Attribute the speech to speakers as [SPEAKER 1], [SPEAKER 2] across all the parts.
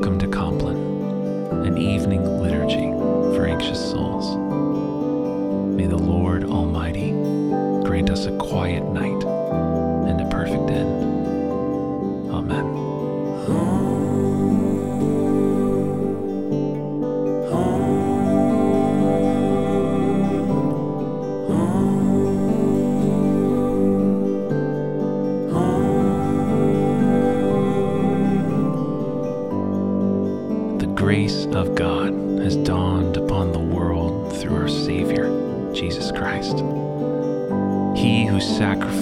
[SPEAKER 1] Welcome to Compline, an evening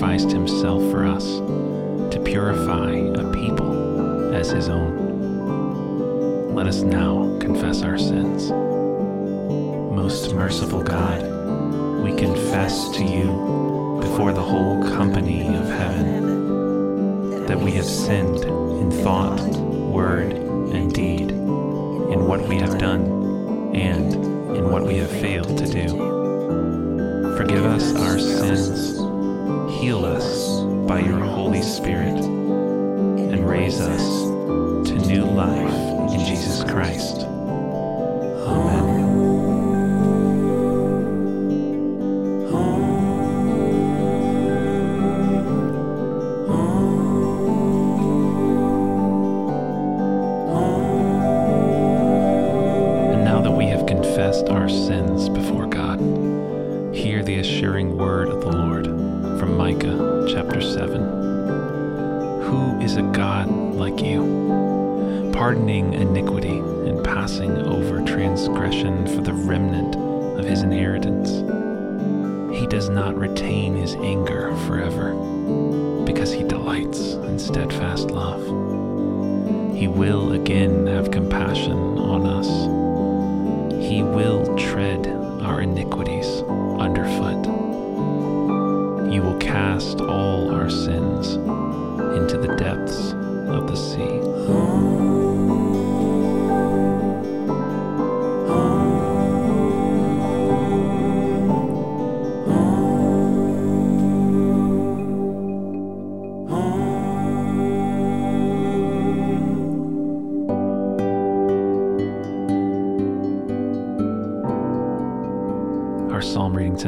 [SPEAKER 1] sacrificed himself for us to purify a people as his own. Let us now confess our sins. Most merciful God, we confess to you before the whole company of heaven that we have sinned in thought, word, and deed, in what we have done, and in what we have failed to do. Forgive us our sins, heal us by your Holy Spirit, and raise us to new life in Jesus Christ. Pardoning iniquity and passing over transgression for the remnant of his inheritance? He does not retain his anger forever, because he delights in steadfast love. He will again have compassion on us. He will tread our iniquities underfoot. You will cast all our sins into the depths of the sea.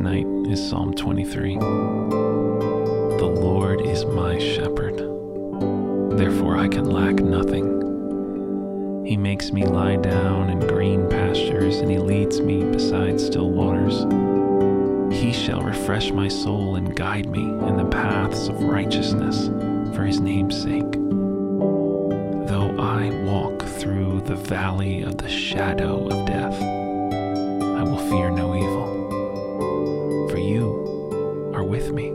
[SPEAKER 1] Tonight is Psalm 23. The Lord is my shepherd, therefore I can lack nothing. He makes me lie down in green pastures, and he leads me beside still waters. He shall refresh my soul and guide me in the paths of righteousness for his name's sake. Though I walk through the valley of the shadow of death, I will fear no evil, are with me.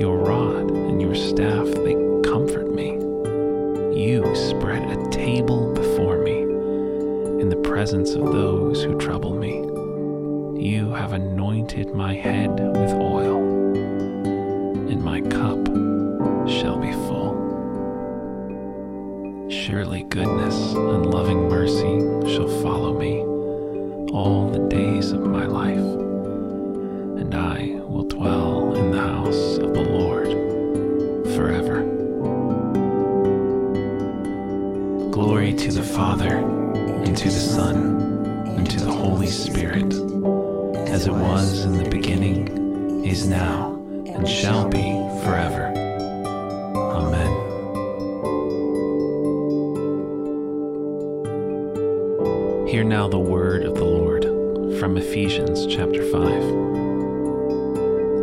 [SPEAKER 1] Your rod and your staff, they comfort me. You spread a table before me in the presence of those who trouble me. You have anointed my head with oil, and my cup shall be full. Surely goodness and loving mercy shall follow me all the days of my life, and I will dwell in the house of the Lord forever. Glory to the Father, and to the Son, and to the Holy Spirit, as it was in the beginning, is now, and shall be forever. Amen. Hear now the word of the Lord from Ephesians chapter 5.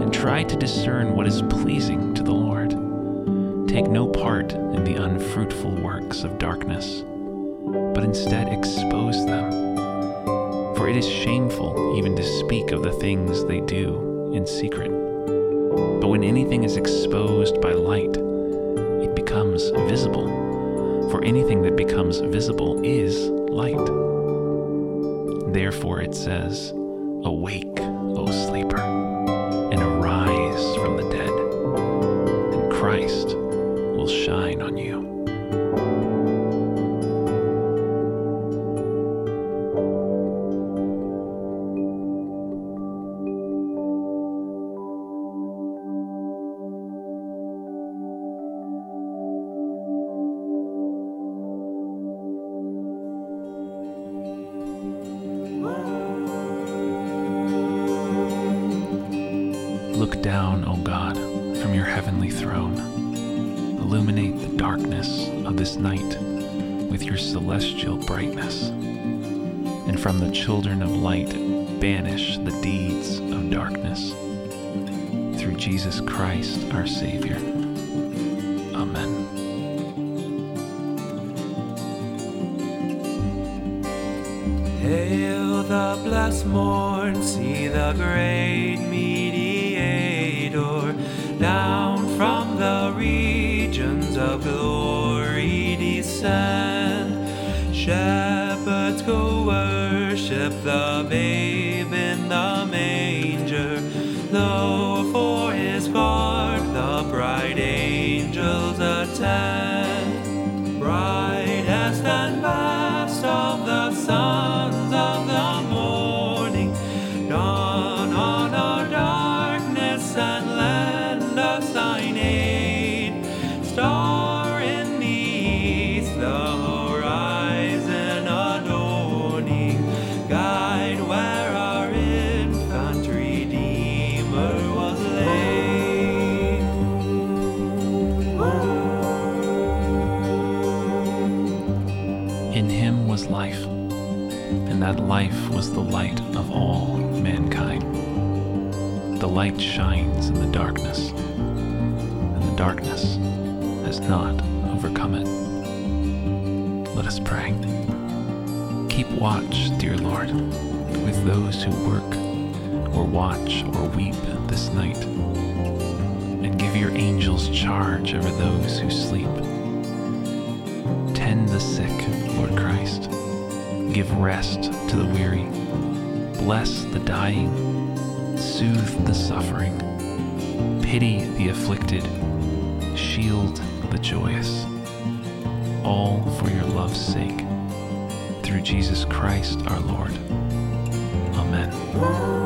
[SPEAKER 1] And try to discern what is pleasing to the Lord. Take no part in the unfruitful works of darkness, but instead expose them. For it is shameful even to speak of the things they do in secret. But when anything is exposed by light, it becomes visible For anything that becomes visible is light. Therefore it says, Awake, O sleeper, from the dead, and Christ will shine on you. Look down, O God, from your heavenly throne. Illuminate the darkness of this night with your celestial brightness. And from the children of light, banish the deeds of darkness. Through Jesus Christ our Savior. Amen.
[SPEAKER 2] Hail the blessed morn, see the great down from the regions of glory descend. Shepherds go worship the babe in the manger. Lo, for
[SPEAKER 1] life, and that life was the light of all mankind. The light shines in the darkness, and the darkness has not overcome it. Let us pray. Keep watch, dear Lord, with those who work or watch or weep this night, and give your angels charge over those who sleep. The sick, Lord Christ. Give rest to the weary. Bless the dying. Soothe the suffering. Pity the afflicted. Shield the joyous. All for your love's sake. Through Jesus Christ our Lord. Amen.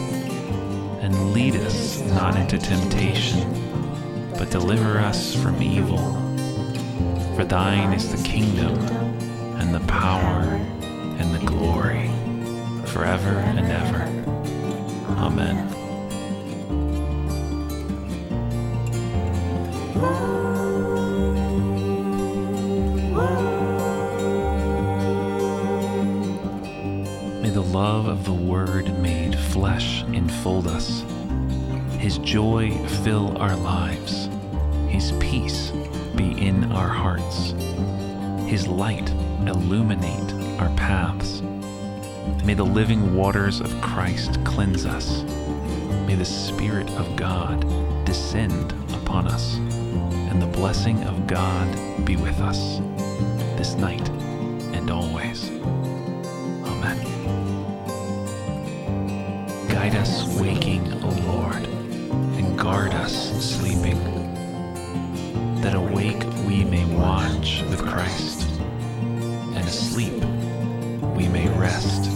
[SPEAKER 1] And lead us not into temptation, but deliver us from evil. For thine is the kingdom, and the power, and the glory, forever and ever. Amen. May the love of the Word made flesh enfold us, His joy fill our lives, His peace be in our hearts, His light illuminate our paths. May the living waters of Christ cleanse us. May the Spirit of God descend upon us, and the blessing of God be with us this night and always. Guide us waking, O Lord, and guard us sleeping, that awake we may watch with Christ, and asleep we may rest.